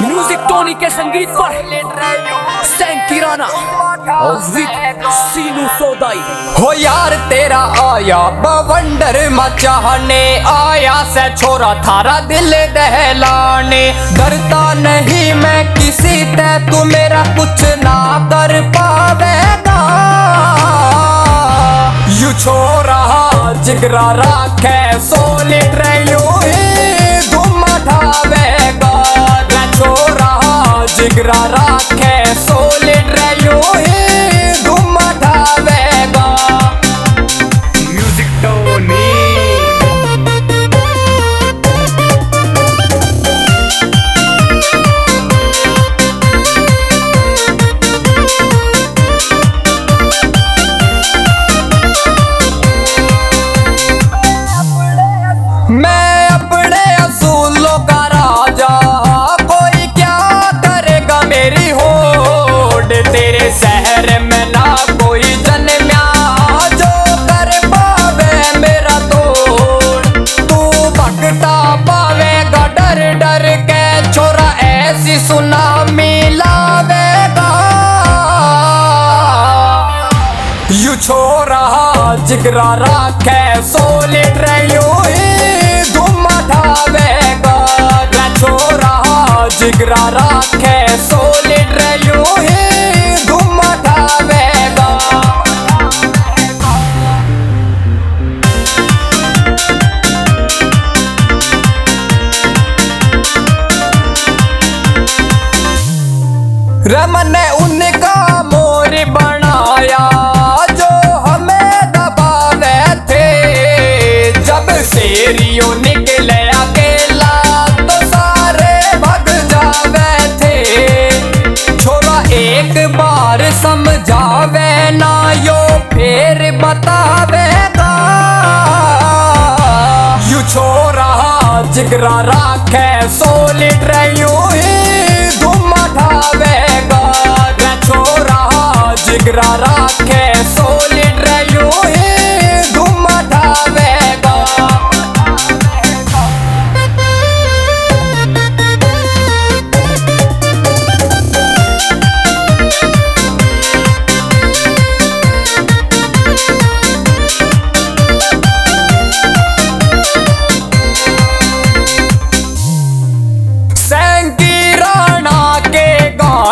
music Tony के संगीत पर राणा विद सीनू सोदाई हो यार तेरा आया बवंडर मचाने आया से छोरा थारा दिल दहलाने डरता नहीं मैं किसी ते तू मेरा कुछ ना कर पावेगा यू छोरा जिगरा राखे सोलिड रहो धुम ठावेगा जिगरा राखे सोलिड रहो धुम ठावेगा रे छोरा जिगरा राखे सोलिड रहो धुम ठावेगा रमन ने अकेला तो सारे भग जावे थे छोरा एक बार समझावे ना, यो फिर बतावेगा यू छोरा जिगरा राखे रहो धुम ठावेगा रे छोरा जिगरा